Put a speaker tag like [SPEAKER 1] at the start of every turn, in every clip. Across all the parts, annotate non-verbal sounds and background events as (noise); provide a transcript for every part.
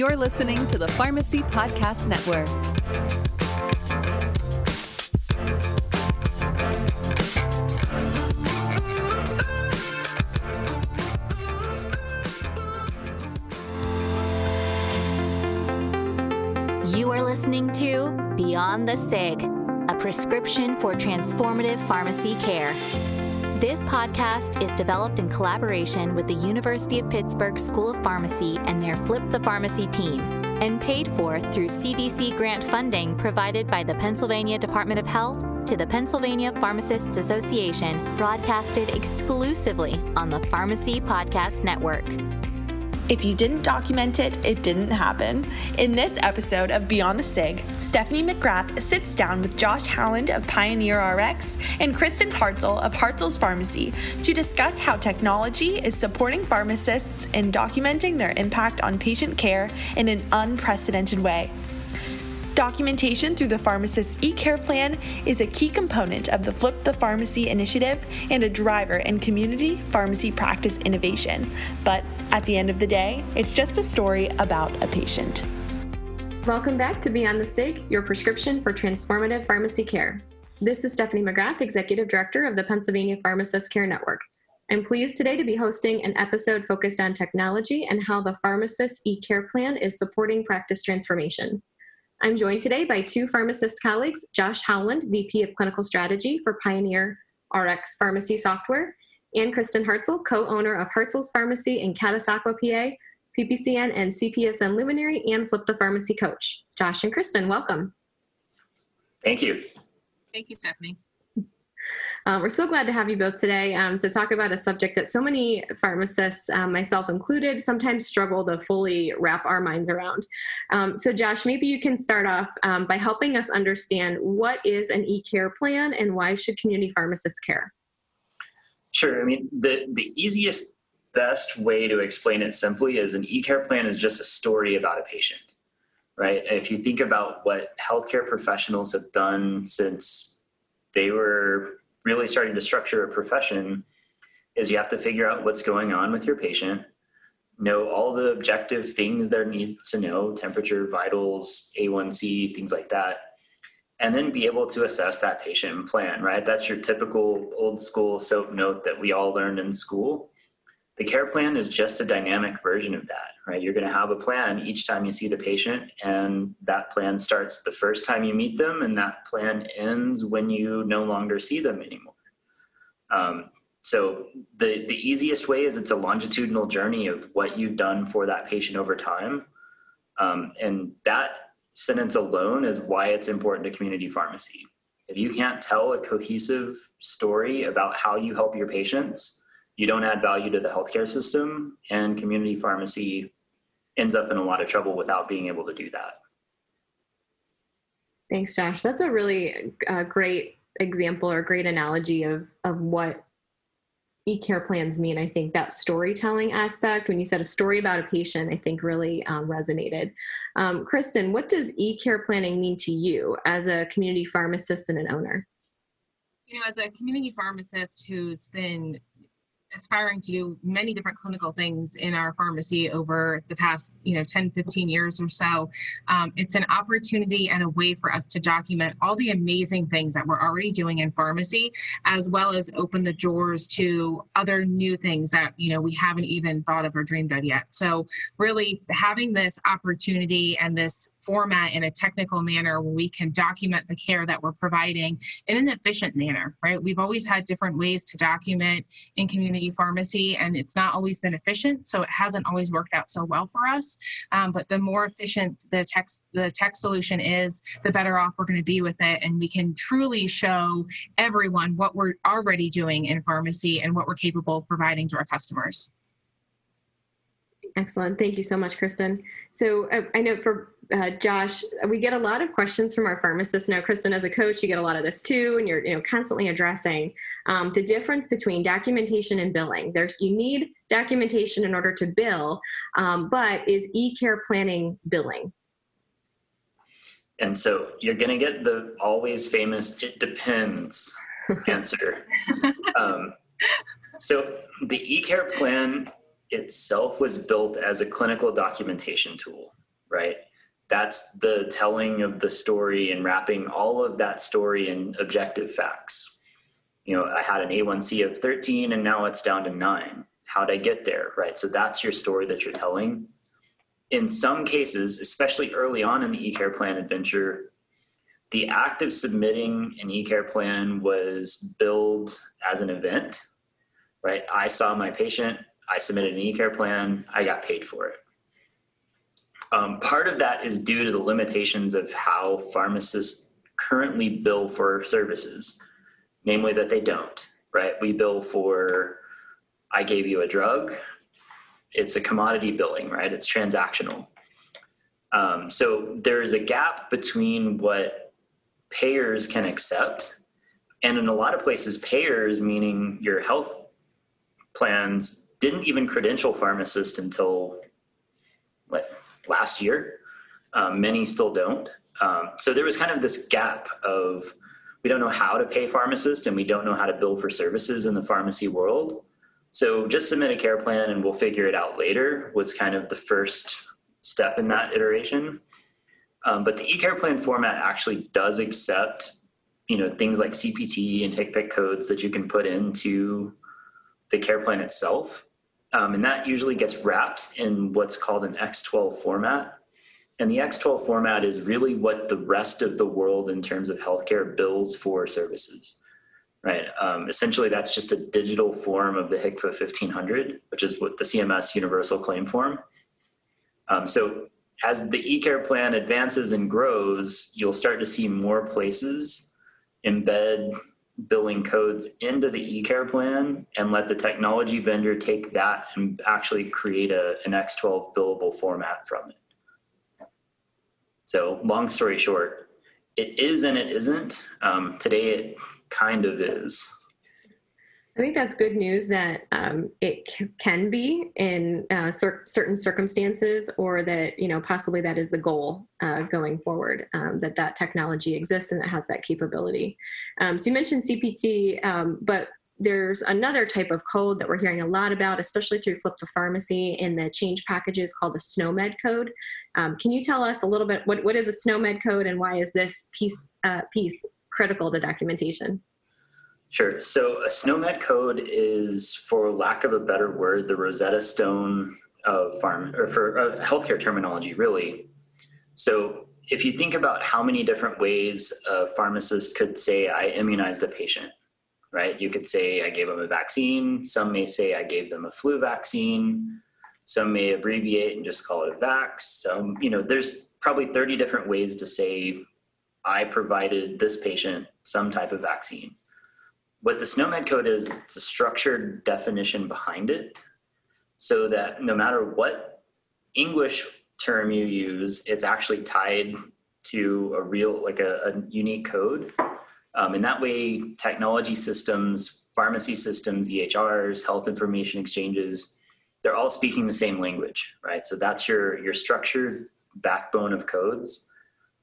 [SPEAKER 1] You're listening to the Pharmacy Podcast Network.
[SPEAKER 2] You are listening to Beyond the SIG, a prescription for transformative pharmacy care. This podcast is developed in collaboration with the University of Pittsburgh School of Pharmacy and their Flip the Pharmacy team, and paid for through CDC grant funding provided by the Pennsylvania Department of Health to the Pennsylvania Pharmacists Association, broadcasted exclusively on the Pharmacy Podcast Network.
[SPEAKER 3] If you didn't document it, it didn't happen. In this episode of Beyond the SIG, Stephanie McGrath sits down with Josh Howland of Pioneer RX and Kristen Hartzell of Hartzell's Pharmacy to discuss how technology is supporting pharmacists in documenting their impact on patient care in an unprecedented way. Documentation through the pharmacist's e-care plan is a key component of the Flip the Pharmacy initiative and a driver in community pharmacy practice innovation. But at the end of the day, it's just a story about a patient.
[SPEAKER 4] Welcome back to Beyond the SIG, your prescription for transformative pharmacy care. This is Stephanie McGrath, Executive Director of the Pennsylvania Pharmacist Care Network. I'm pleased today to be hosting an episode focused on technology and how the pharmacist e-care plan is supporting practice transformation. I'm joined today by two pharmacist colleagues, Josh Howland, VP of Clinical Strategy for Pioneer RX Pharmacy Software, and Kristen Hartzell, co-owner of Hartzell's Pharmacy in Catasauqua, PA, PPCN and CPSN Luminary, and Flip the Pharmacy Coach. Josh and Kristen, welcome.
[SPEAKER 5] Thank you.
[SPEAKER 6] Thank you, Stephanie.
[SPEAKER 4] Um, we're so glad to have you both today um, to talk about a subject that so many pharmacists, um, myself included, sometimes struggle to fully wrap our minds around. Um, so, Josh, maybe you can start off um, by helping us understand what is an e-care plan and why should community pharmacists care?
[SPEAKER 5] Sure. I mean, the, the easiest, best way to explain it simply is an e-care plan is just a story about a patient, right? If you think about what healthcare professionals have done since they were really starting to structure a profession is you have to figure out what's going on with your patient know all the objective things they need to know temperature vitals a1c things like that and then be able to assess that patient and plan right? That's your typical old school soap note that we all learned in school the care plan is just a dynamic version of that right? You're going to have a plan each time you see the patient and that plan starts the first time you meet them and that plan ends when you no longer see them anymore. Um, so the the easiest way is it's a longitudinal journey of what you've done for that patient over time. Um, and that sentence alone is why it's important to community pharmacy. If you can't tell a cohesive story about how you help your patients you don't add value to the healthcare system, and community pharmacy ends up in a lot of trouble without being able to do that.
[SPEAKER 4] Thanks, Josh. That's a really uh, great example or great analogy of of what e-care plans mean. I think that storytelling aspect, when you said a story about a patient, I think really um, resonated. Um, Kristen, what does e-care planning mean to you as a community pharmacist and an owner?
[SPEAKER 6] You know, as a community pharmacist who's been aspiring to do many different clinical things in our pharmacy over the past you know 10 15 years or so. Um, it's an opportunity and a way for us to document all the amazing things that we're already doing in pharmacy as well as open the doors to other new things that you know we haven't even thought of or dreamed of yet. So really having this opportunity and this format in a technical manner where we can document the care that we're providing in an efficient manner right? We've always had different ways to document in community pharmacy, and it's not always been efficient. So it hasn't always worked out so well for us. Um, but the more efficient the tech the tech solution is, the better off we're going to be with it, and we can truly show everyone what we're already doing in pharmacy and what we're capable of providing to our customers.
[SPEAKER 4] Excellent. Thank you so much, Kristen. So uh, I know for uh, Josh, we get a lot of questions from our pharmacists. Now, Kristen, as a coach, you get a lot of this too, and you're you know constantly addressing um, the difference between documentation and billing. There's you need documentation in order to bill, um, but is e-care planning billing?
[SPEAKER 5] And so you're going to get the always famous "it depends" (laughs) answer. um, so the e-care plan itself was built as a clinical documentation tool right? That's the telling of the story and wrapping all of that story in objective facts. You know, I had an A1C of 13 and now it's down to nine. How'd I get there, right? So that's your story that you're telling. In some cases, especially early on in the e-care plan adventure, the act of submitting an e-care plan was billed as an event, right? I saw my patient, I submitted an e-care plan, I got paid for it. Um, part of that is due to the limitations of how pharmacists currently bill for services, namely that they don't, right? We bill for, I gave you a drug. It's a commodity billing, right? It's transactional. Um, so there is a gap between what payers can accept. And in a lot of places, payers, meaning your health plans, didn't even credential pharmacists until what last year. Um, many still don't. Um, so there was kind of this gap of we don't know how to pay pharmacists and we don't know how to bill for services in the pharmacy world. So just submit a care plan and we'll figure it out later was kind of the first step in that iteration. Um, but the e-care plan format actually does accept, you know, things like CPT and HCPCS codes that you can put into the care plan itself. Um, and that usually gets wrapped in what's called an X12 format. And the X12 format is really what the rest of the world in terms of healthcare bills for services, right? Um, essentially, that's just a digital form of the HCFA 1500, which is what the CMS universal claim form. Um, so as the e-care plan advances and grows, you'll start to see more places embed billing codes into the e-care plan and let the technology vendor take that and actually create a, an X12 billable format from it. So long story short, it is and it isn't. Um, today it kind of is.
[SPEAKER 4] I think that's good news that um, it c- can be in uh, cer- certain circumstances, or that you know possibly that is the goal uh, going forward. Um, that that technology exists and that has that capability. Um, so you mentioned CPT, um, but there's another type of code that we're hearing a lot about, especially through Flip the Pharmacy in the change packages called the SNOMED code. Um, can you tell us a little bit what what is a SNOMED code and why is this piece uh, piece critical to documentation?
[SPEAKER 5] Sure. So a SNOMED code is, for lack of a better word, the Rosetta Stone of farm or for uh, healthcare terminology, really. So if you think about how many different ways a pharmacist could say, I immunized a patient, right? You could say, I gave them a vaccine. Some may say, I gave them a flu vaccine. Some may abbreviate and just call it a vax. Some, you know, there's probably 30 different ways to say, I provided this patient some type of vaccine what the SNOMED code is, it's a structured definition behind it so that no matter what English term you use, it's actually tied to a real, like a, a unique code. Um, and that way, technology systems, pharmacy systems, EHRs, health information exchanges, they're all speaking the same language, right? So that's your, your structured backbone of codes.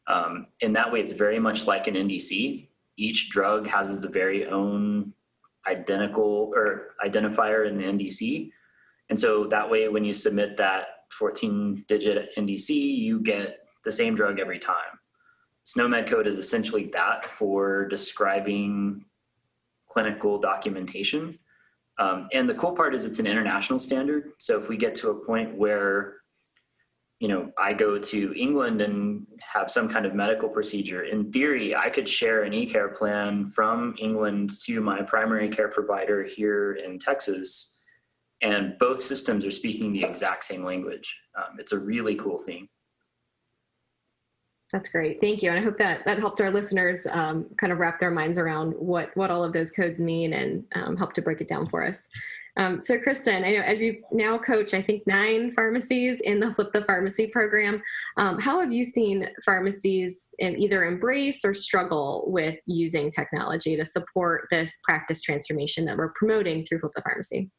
[SPEAKER 5] Um, and that way, it's very much like an NDC each drug has the very own identical or identifier in the NDC. And so that way, when you submit that 14 digit NDC, you get the same drug every time. SNOMED code is essentially that for describing clinical documentation. Um, and the cool part is it's an international standard. So if we get to a point where you know, I go to England and have some kind of medical procedure, in theory, I could share an e-care plan from England to my primary care provider here in Texas, and both systems are speaking the exact same language. Um, it's a really cool thing.
[SPEAKER 4] That's great. Thank you. And I hope that that helped our listeners um, kind of wrap their minds around what, what all of those codes mean and um, help to break it down for us. Um, so, Kristen, I know as you now coach, I think nine pharmacies in the Flip the Pharmacy program. Um, how have you seen pharmacies either embrace or struggle with using technology to support this practice transformation that we're promoting through Flip the Pharmacy?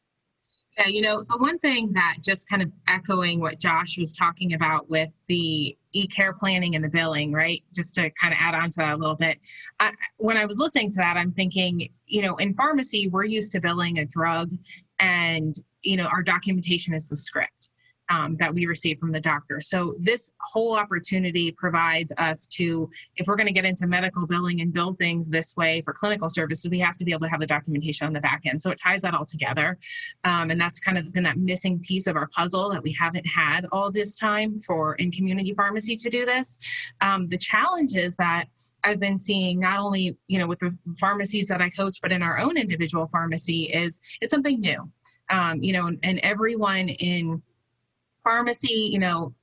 [SPEAKER 6] Yeah, you know, the one thing that just kind of echoing what Josh was talking about with the e-care planning and the billing, right? Just to kind of add on to that a little bit. I, when I was listening to that, I'm thinking, you know, in pharmacy, we're used to billing a drug and, you know, our documentation is the script. Um, that we receive from the doctor. So this whole opportunity provides us to, if we're going to get into medical billing and bill things this way for clinical services, we have to be able to have the documentation on the back end. So it ties that all together. Um, and that's kind of been that missing piece of our puzzle that we haven't had all this time for in community pharmacy to do this. Um, the challenge is that I've been seeing not only you know with the pharmacies that I coach, but in our own individual pharmacy is it's something new. Um, you know, and, and everyone in pharmacy, you know,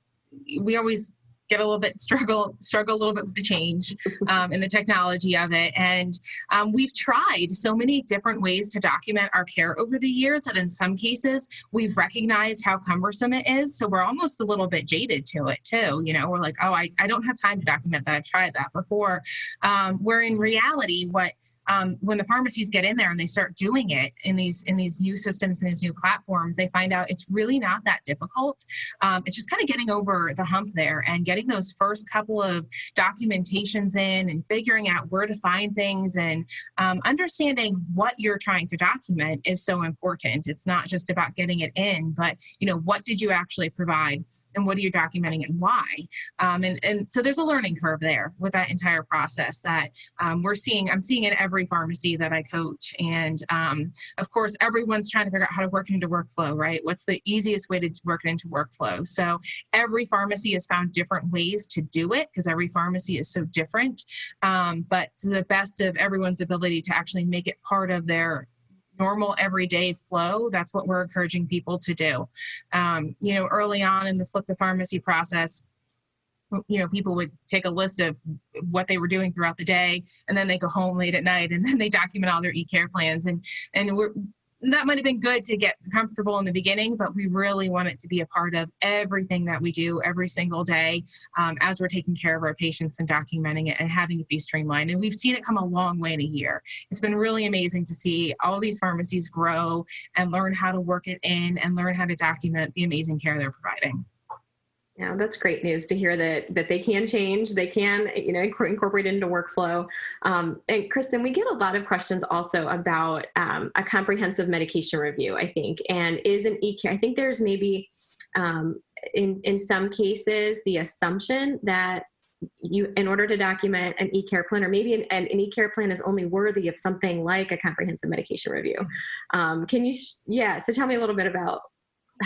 [SPEAKER 6] we always get a little bit struggle struggle a little bit with the change um, the technology of it. And um, we've tried so many different ways to document our care over the years that in some cases we've recognized how cumbersome it is. So we're almost a little bit jaded to it too you know we're like oh i, I don't have time to document that. I've tried that before. Um, where in reality what um, when the pharmacies get in there and they start doing it in these in these new systems and these new platforms, they find out it's really not that difficult. Um, it's just kind of getting over the hump there and getting those first couple of documentations in and figuring out where to find things and um, understanding what you're trying to document is so important. It's not just about getting it in, but you know what did you actually provide and what are you documenting and why. Um, and and so there's a learning curve there with that entire process that um, we're seeing. I'm seeing it every every pharmacy that I coach. And um, of course, everyone's trying to figure out how to work into workflow, right? What's the easiest way to work it into workflow? So every pharmacy has found different ways to do it because every pharmacy is so different. Um, but to the best of everyone's ability to actually make it part of their normal everyday flow that's what we're encouraging people to do um, you know early on in the flip the pharmacy process you know people would take a list of what they were doing throughout the day and then they go home late at night and (laughs) then they document all their e-care plans and and we're that might have been good to get comfortable in the beginning, but we really want it to be a part of everything that we do every single day um, as we're taking care of our patients and documenting it and having it be streamlined. And we've seen it come a long way in a year. It's been really amazing to see all these pharmacies grow and learn how to work it in and learn how to document the amazing care they're providing.
[SPEAKER 4] Yeah, that's great news to hear that that they can change, they can you know incorporate it into workflow. Um, and Kristen, we get a lot of questions also about um, a comprehensive medication review. I think, and is an e I think there's maybe um, in in some cases the assumption that you in order to document an e-care plan or maybe an, an, an, e-care plan is only worthy of something like a comprehensive medication review um, can you sh- yeah so tell me a little bit about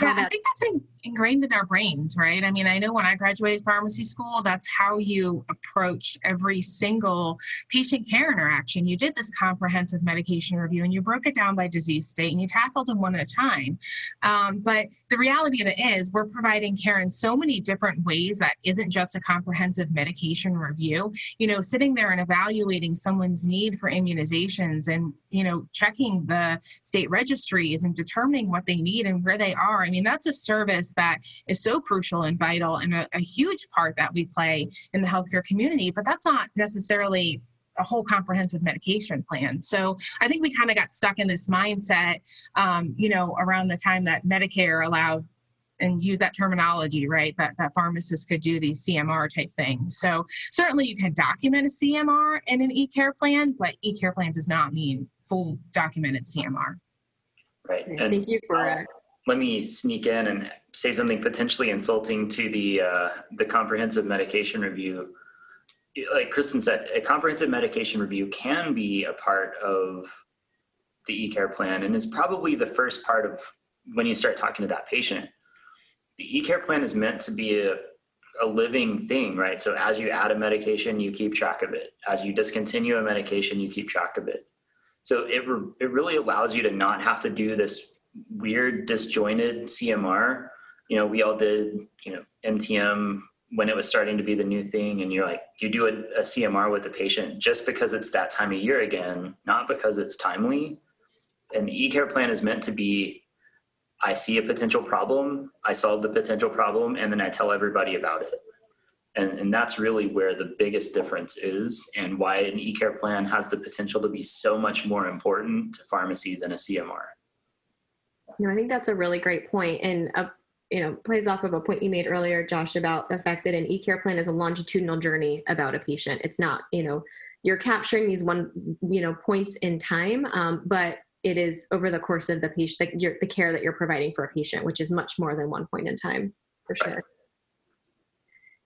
[SPEAKER 6] yeah, I think that's in, ingrained in our brains, right? I mean, I know when I graduated pharmacy school, that's how you approached every single patient care interaction. You did this comprehensive medication review and you broke it down by disease state and you tackled them one at a time. Um, but the reality of it is, we're providing care in so many different ways that isn't just a comprehensive medication review. You know, sitting there and evaluating someone's need for immunizations and, you know, checking the state registries and determining what they need and where they are. I mean, that's a service that is so crucial and vital and a, a huge part that we play in the healthcare community, but that's not necessarily a whole comprehensive medication plan. So I think we kind of got stuck in this mindset, um, you know, around the time that Medicare allowed and use that terminology, right? That that pharmacists could do these CMR type things. So certainly you can document a CMR in an e-care plan, but e-care plan does not mean full documented CMR.
[SPEAKER 5] Right.
[SPEAKER 4] And Thank you for uh,
[SPEAKER 5] let me sneak in and say something potentially insulting to the uh, the comprehensive medication review. Like Kristen said, a comprehensive medication review can be a part of the e-care plan and is probably the first part of when you start talking to that patient. The e-care plan is meant to be a, a living thing, right? So as you add a medication, you keep track of it. As you discontinue a medication, you keep track of it. So it, re- it really allows you to not have to do this weird disjointed CMR. You know, we all did, you know, MTM when it was starting to be the new thing and you're like you do a, a, cmr with the patient just because it's that time of year again not because it's timely and the e-care plan is meant to be i see a potential problem i solve the potential problem and then i tell everybody about it and, and that's really where the biggest difference is and why an e-care plan has the potential to be so much more important to pharmacy than a cmr
[SPEAKER 4] no, I think that's a really great point, and a, you know plays off of a point you made earlier, Josh, about the fact that an e-care plan is a longitudinal journey about a patient. It's not, you know, you're capturing these one, you know, points in time, um, but it is over the course of the patient, the, the care that you're providing for a patient, which is much more than one point in time, for sure.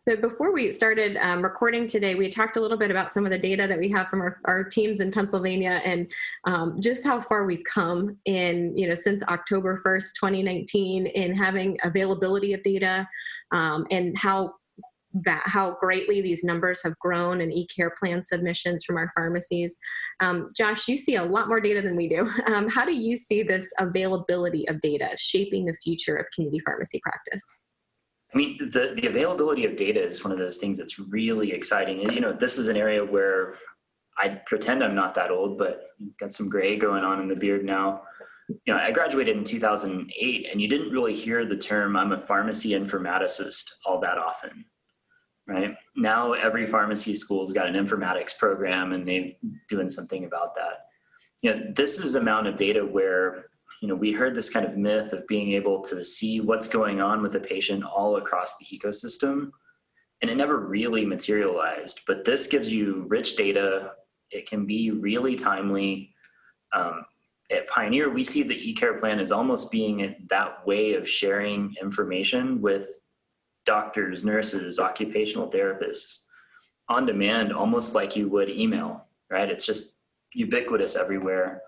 [SPEAKER 4] So before we started um, recording today, we talked a little bit about some of the data that we have from our, our teams in Pennsylvania and um, just how far we've come in, you know, since October 1st, 2019 in having availability of data um, and how that how greatly these numbers have grown in e-care plan submissions from our pharmacies. Um, Josh, you see a lot more data than we do. (laughs) Um, how do you see this availability of data shaping the future of community pharmacy practice?
[SPEAKER 5] I mean, the, the availability of data is one of those things that's really exciting. And, you know, this is an area where I pretend I'm not that old, but got some gray going on in the beard now. You know, I graduated in 2008 and you didn't really hear the term I'm a pharmacy informaticist all that often right? Now every pharmacy school's got an informatics program and they're doing something about that. You know, this is the amount of data where, you know, we heard this kind of myth of being able to see what's going on with the patient all across the ecosystem. And it never really materialized, but this gives you rich data. It can be really timely. Um, at Pioneer, we see the eCare plan as almost being that way of sharing information with doctors, nurses, occupational therapists on demand, almost like you would email, right? It's just ubiquitous everywhere.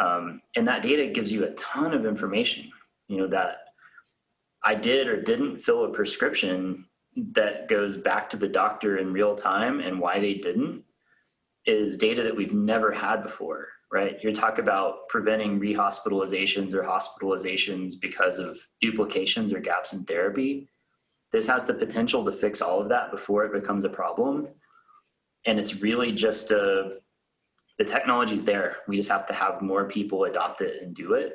[SPEAKER 5] Um, and that data gives you a ton of information, you know, that I did or didn't fill a prescription that goes back to the doctor in real time and why they didn't is data that we've never had before, right? You talk about preventing rehospitalizations or hospitalizations because of duplications or gaps in therapy this has the potential to fix all of that before it becomes a problem. And it's really just a, the technology's there. We just have to have more people adopt it and do it.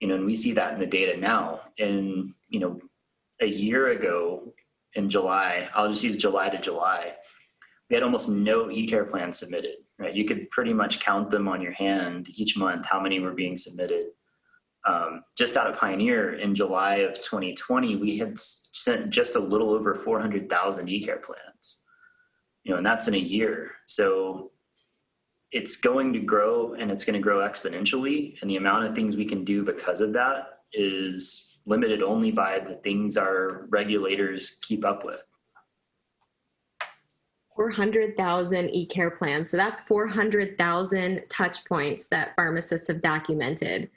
[SPEAKER 5] You know, and we see that in the data now. And, you know, a year ago in July, I'll just use July to July, we had almost no e-care plans submitted, right? You could pretty much count them on your hand each month, how many were being submitted um, just out of Pioneer in July of 2020, we had sent just a little over 400,000 e-care plans, you know, and that's in a year. So it's going to grow and it's going to grow exponentially. And the amount of things we can do because of that is limited only by the things our regulators keep up with.
[SPEAKER 4] 400,000 e-care plans. So that's 400,000 touch points that pharmacists have documented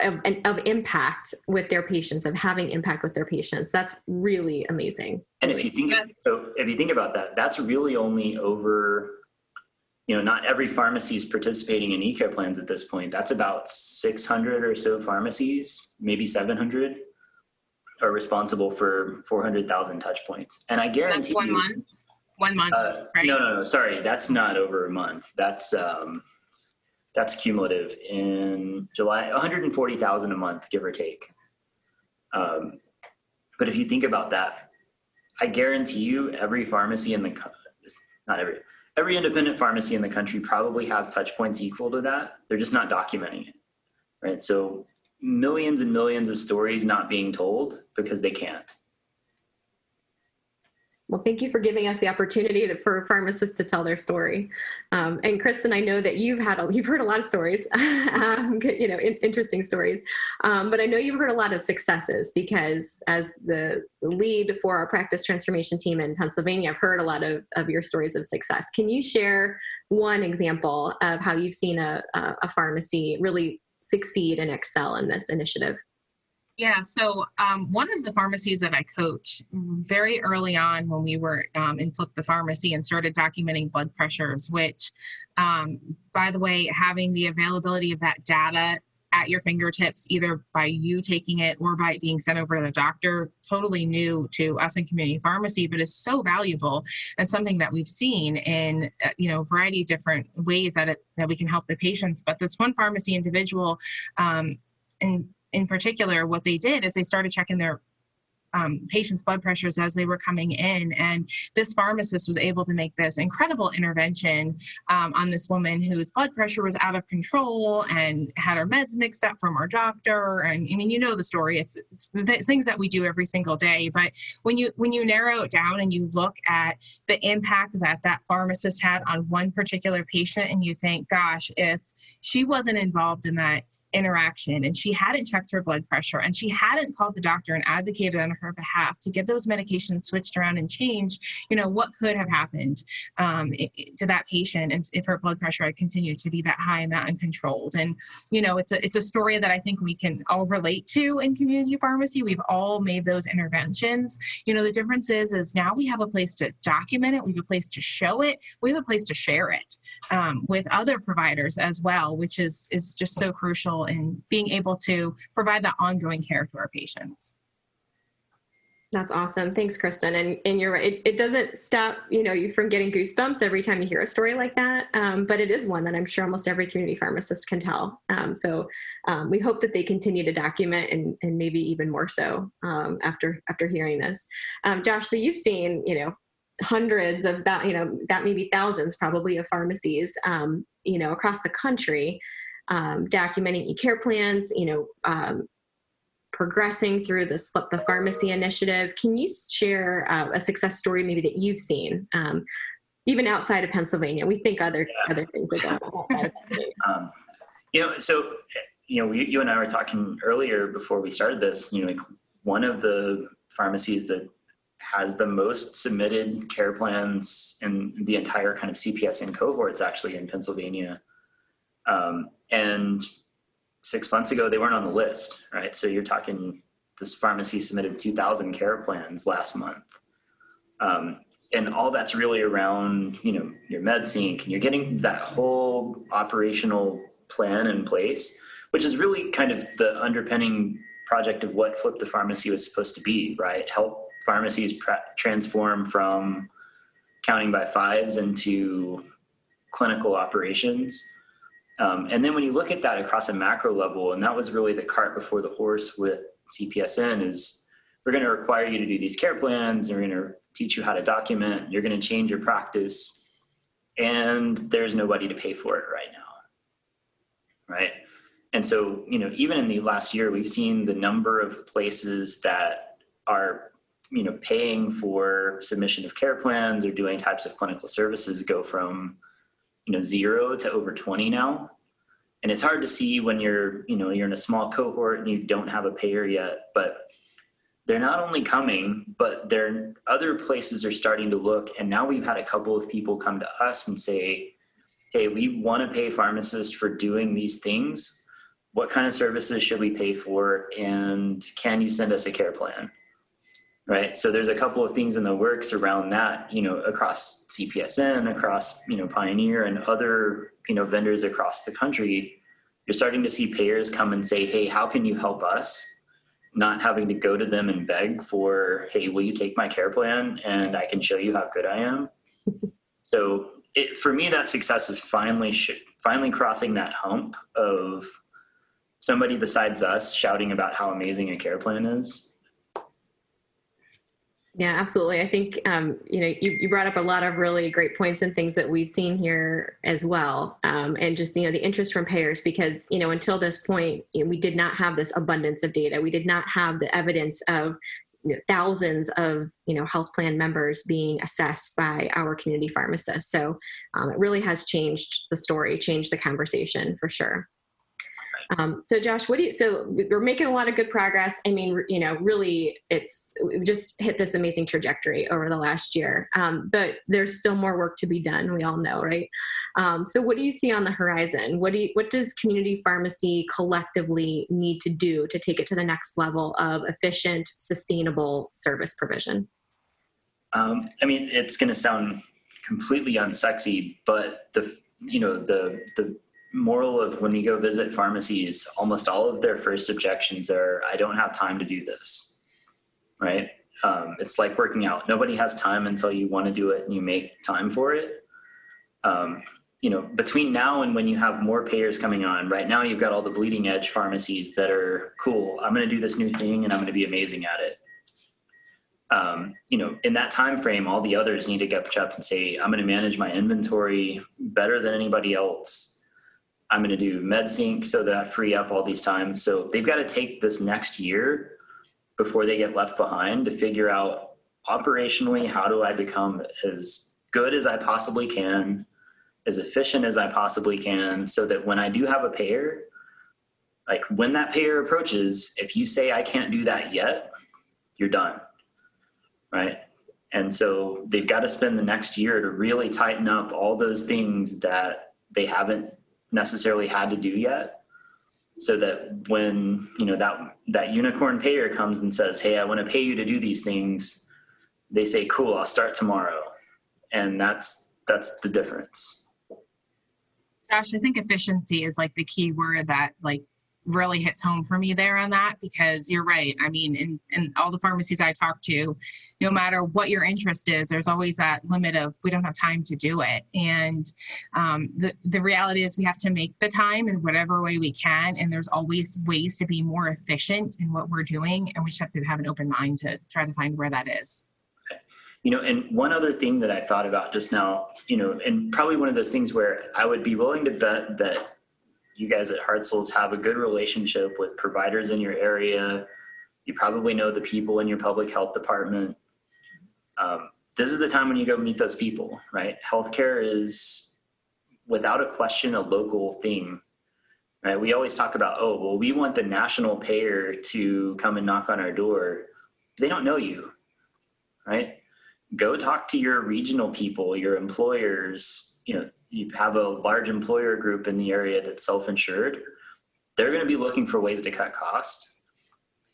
[SPEAKER 4] of, of impact with their patients of having impact with their patients that's really amazing
[SPEAKER 5] and if you think so if you think about that that's really only over you know not every pharmacy is participating in e-care plans at this point. That's about 600 or so pharmacies maybe 700 are responsible for 400,000 touch points. And i guarantee
[SPEAKER 6] that's one
[SPEAKER 5] you,
[SPEAKER 6] month? One month uh,
[SPEAKER 5] right? no no no sorry that's not over a month. That's um that's cumulative. In July, 140,000 a month, give or take. Um, but if you think about that, I guarantee you every pharmacy in the, not every, every independent pharmacy in the country probably has touch points equal to that. They're just not documenting it, right? So millions and millions of stories not being told because they can't.
[SPEAKER 4] Well, thank you for giving us the opportunity to, for pharmacists to tell their story. Um, and Kristen, I know that you've had a, you've heard a lot of stories, (laughs) um, you know, in, interesting stories. Um, but I know you've heard a lot of successes because as the lead for our practice transformation team in Pennsylvania, I've heard a lot of, of your stories of success. Can you share one example of how you've seen a, a pharmacy really succeed and excel in this initiative?
[SPEAKER 6] Yeah, so um, one of the pharmacies that I coach very early on when we were um, in Flip the Pharmacy and started documenting blood pressures, which, um, by the way, having the availability of that data at your fingertips, either by you taking it or by it being sent over to the doctor, totally new to us in community pharmacy, but is so valuable and something that we've seen in uh, you know a variety of different ways that it that we can help the patients. But this one pharmacy individual, um, and in particular, what they did is they started checking their um, patients' blood pressures as they were coming in. And this pharmacist was able to make this incredible intervention um, on this woman whose blood pressure was out of control and had her meds mixed up from her doctor. And I mean, you know the story. It's, it's the things that we do every single day. But when you when you narrow it down and you look at the impact that that pharmacist had on one particular patient, and you think, gosh, if she wasn't involved in that interaction and she hadn't checked her blood pressure and she hadn't called the doctor and advocated on her behalf to get those medications switched around and changed you know what could have happened um, to that patient and if her blood pressure had continued to be that high and that uncontrolled. And you know it's a it's a story that i think we can all relate to in community pharmacy. We've all made those interventions. You know the difference is is now we have a place to document it. We have a place to show it. We have a place to share it um, with other providers as well which is is just so crucial in being able to provide that ongoing care to our patients.
[SPEAKER 4] That's awesome. Thanks, Kristen. And and you're right. It, it doesn't stop you know you from getting goosebumps every time you hear a story like that. Um, but it is one that I'm sure almost every community pharmacist can tell. Um, so um, we hope that they continue to document and and maybe even more so um, after after hearing this. Um, Josh, so you've seen you know hundreds of that you know that maybe thousands probably of pharmacies um, you know across the country um, documenting e-care plans, you know, um, progressing through the Flip the Pharmacy initiative. Can you share uh, a success story maybe that you've seen, um, even outside of Pennsylvania? We think other yeah. other things are going on outside of (laughs) Pennsylvania.
[SPEAKER 5] Um, you know, so you know, you, you and I were talking earlier before we started this. You know, like one of the pharmacies that has the most submitted care plans in the entire kind of CPSN cohort is actually in Pennsylvania. Um, and six months ago, they weren't on the list, right? So you're talking this pharmacy submitted 2,000 care plans last month. Um, and all that's really around, you know, your MedSync and you're getting that whole operational plan in place, which is really kind of the underpinning project of what Flip the Pharmacy was supposed to be, right? Help pharmacies pre- transform from counting by fives into clinical operations um, and then when you look at that across a macro level, and that was really the cart before the horse with CPSN is we're going to require you to do these care plans. We're going to teach you how to document. You're going to change your practice, and there's nobody to pay for it right now, right? And so, you know, even in the last year, we've seen the number of places that are, you know, paying for submission of care plans or doing types of clinical services go from you know zero to over 20 now. And it's hard to see when you're you know you're in a small cohort and you don't have a payer yet but they're not only coming but there other places are starting to look. And now we've had a couple of people come to us and say hey we want to pay pharmacists for doing these things. What kind of services should we pay for? And can you send us a care plan right? So there's a couple of things in the works around that you know across cpsn across you know pioneer and other you know vendors across the country. You're starting to see payers come and say hey how can you help us? Not having to go to them and beg for hey will you take my care plan and i can show you how good i am? (laughs) So it, for me that success is finally sh- finally crossing that hump of somebody besides us shouting about how amazing a care plan is
[SPEAKER 4] yeah, absolutely. I think um, you know you, you brought up a lot of really great points and things that we've seen here as well, um, and just you know the interest from payers because you know until this point you know, we did not have this abundance of data. We did not have the evidence of you know, thousands of you know health plan members being assessed by our community pharmacists. So um, it really has changed the story, changed the conversation for sure. Um, so Josh, what do you, so we're making a lot of good progress. I mean, you know, really it's just hit this amazing trajectory over the last year. Um, but there's still more work to be done. We all know, right? Um, so what do you see on the horizon? What do you, what does community pharmacy collectively need to do to take it to the next level of efficient, sustainable service provision?
[SPEAKER 5] Um, I mean, it's going to sound completely unsexy, but the, you know, the, the moral of when we go visit pharmacies, almost all of their first objections are, I don't have time to do this. Right? Um, it's like working out. Nobody has time until you want to do it and you make time for it. Um, you know, between now and when you have more payers coming on, right now you've got all the bleeding edge pharmacies that are cool. I'm going to do this new thing and I'm going to be amazing at it. um, you know, in that time frame, all the others need to get up and say, I'm going to manage my inventory better than anybody else. I'm going to do MedSync so that I free up all these times. So they've got to take this next year before they get left behind to figure out operationally how do I become as good as I possibly can, as efficient as I possibly can, so that when I do have a payer, like when that payer approaches, if you say I can't do that yet, you're done right? And so they've got to spend the next year to really tighten up all those things that they haven't necessarily had to do yet so that when you know that that unicorn payer comes and says hey i want to pay you to do these things they say cool i'll start tomorrow. And that's that's the difference.
[SPEAKER 6] Josh i think efficiency is like the key word that like really hits home for me there on that because you're right. I mean, in, in all the pharmacies I talk to, no matter what your interest is, there's always that limit of we don't have time to do it. And um, the, the reality is we have to make the time in whatever way we can. And there's always ways to be more efficient in what we're doing. And we just have to have an open mind to try to find where that is.
[SPEAKER 5] You know, and one other thing that I thought about just now, you know, and probably one of those things where I would be willing to bet that you guys at Hartzell's have a good relationship with providers in your area. You probably know the people in your public health department. Um, this is the time when you go meet those people, right? Healthcare is, without a question, a local thing, right? We always talk about, oh, well, we want the national payer to come and knock on our door. They don't know you, right? Go talk to your regional people, your employers, you know you have a large employer group in the area that's self-insured they're going to be looking for ways to cut cost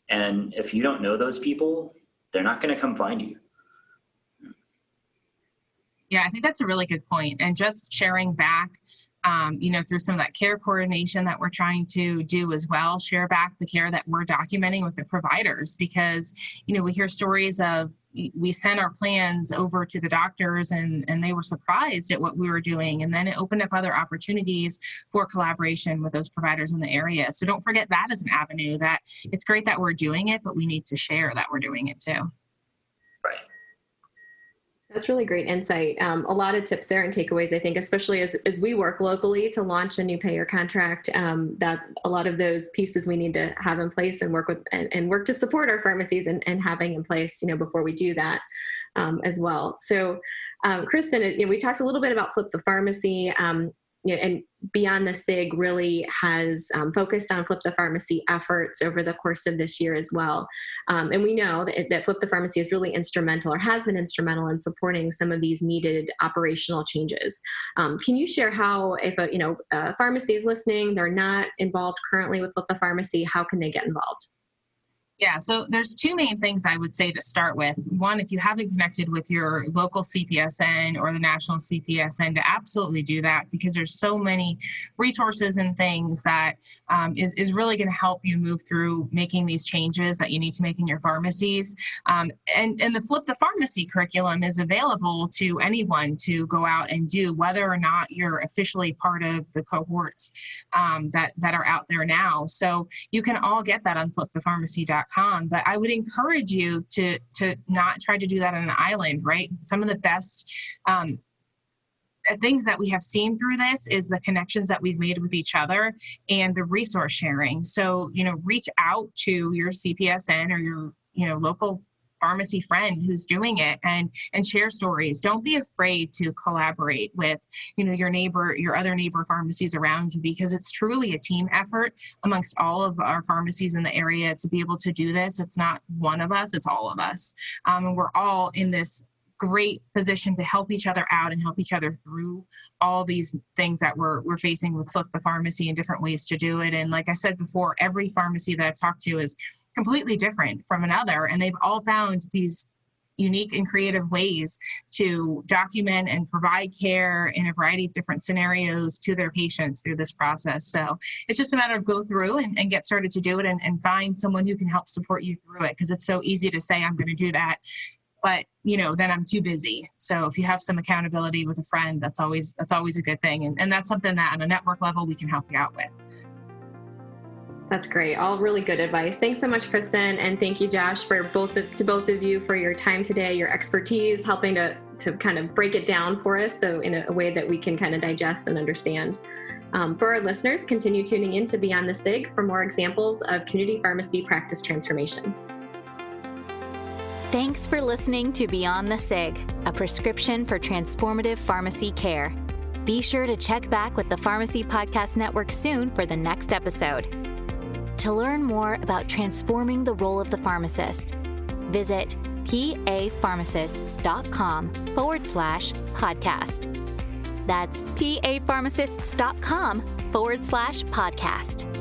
[SPEAKER 5] and if you don't know those people they're not going to come find you.
[SPEAKER 6] Yeah i think that's a really good point. And just sharing back um, you know, through some of that care coordination that we're trying to do as well, share back the care that we're documenting with the providers because, you know, we hear stories of we sent our plans over to the doctors and, and they were surprised at what we were doing. And then it opened up other opportunities for collaboration with those providers in the area. So don't forget that as an avenue that it's great that we're doing it, but we need to share that we're doing it too.
[SPEAKER 4] That's really great insight. Um, a lot of tips there and takeaways, I think, especially as, as we work locally to launch a new payer contract, um, that a lot of those pieces we need to have in place and work with and, and work to support our pharmacies and, and having in place, you know, before we do that um, as well. So, um, Kristen, you know, we talked a little bit about Flip the Pharmacy. You know, and Beyond the SIG really has um, focused on Flip the Pharmacy efforts over the course of this year as well. Um, and we know that, that, Flip the Pharmacy is really instrumental or has been instrumental in supporting some of these needed operational changes. Um, can you share how, if a you know a pharmacy is listening, they're not involved currently with Flip the Pharmacy, how can they get involved?
[SPEAKER 6] Yeah, so there's two main things I would say to start with. One, if you haven't connected with your local CPSN or the national CPSN, to absolutely do that because there's so many resources and things that um, is is really going to help you move through making these changes that you need to make in your pharmacies. Um, and and the Flip the Pharmacy curriculum is available to anyone to go out and do, whether or not you're officially part of the cohorts um, that that are out there now. So you can all get that on flipthepharmacy.com but i would encourage you to to not try to do that on an island right? Some of the best um, uh, things that we have seen through this is the connections that we've made with each other and the resource sharing. So you know reach out to your cpsn or your you know local pharmacy friend who's doing it and and share stories. Don't be afraid to collaborate with you know your neighbor your other neighbor pharmacies around you because it's truly a team effort amongst all of our pharmacies in the area to be able to do this. It's not one of us it's all of us. Um, and we're all in this great position to help each other out and help each other through all these things that we're, we're facing with Flip the Pharmacy and different ways to do it. And like I said before, every pharmacy that I've talked to is completely different from another. And they've all found these unique and creative ways to document and provide care in a variety of different scenarios to their patients through this process. So it's just a matter of go through and, and get started to do it and, and find someone who can help support you through it because it's so easy to say, I'm going to do that. But you know, then I'm too busy. So if you have some accountability with a friend, that's always that's always a good thing. And, and that's something that on a network level we can help you out with.
[SPEAKER 4] That's great. All really good advice. Thanks so much, Kristen, and thank you, Josh, for both of, to both of you for your time today, your expertise, helping to to kind of break it down for us, so in a, a way that we can kind of digest and understand. Um, for our listeners, continue tuning in to Beyond the SIG for more examples of community pharmacy practice transformation.
[SPEAKER 2] Thanks for listening to Beyond the SIG, a prescription for transformative pharmacy care. Be sure to check back with the Pharmacy Podcast Network soon for the next episode. To learn more about transforming the role of the pharmacist, visit papharmacists.com forward slash podcast. That's papharmacists.com forward slash podcast.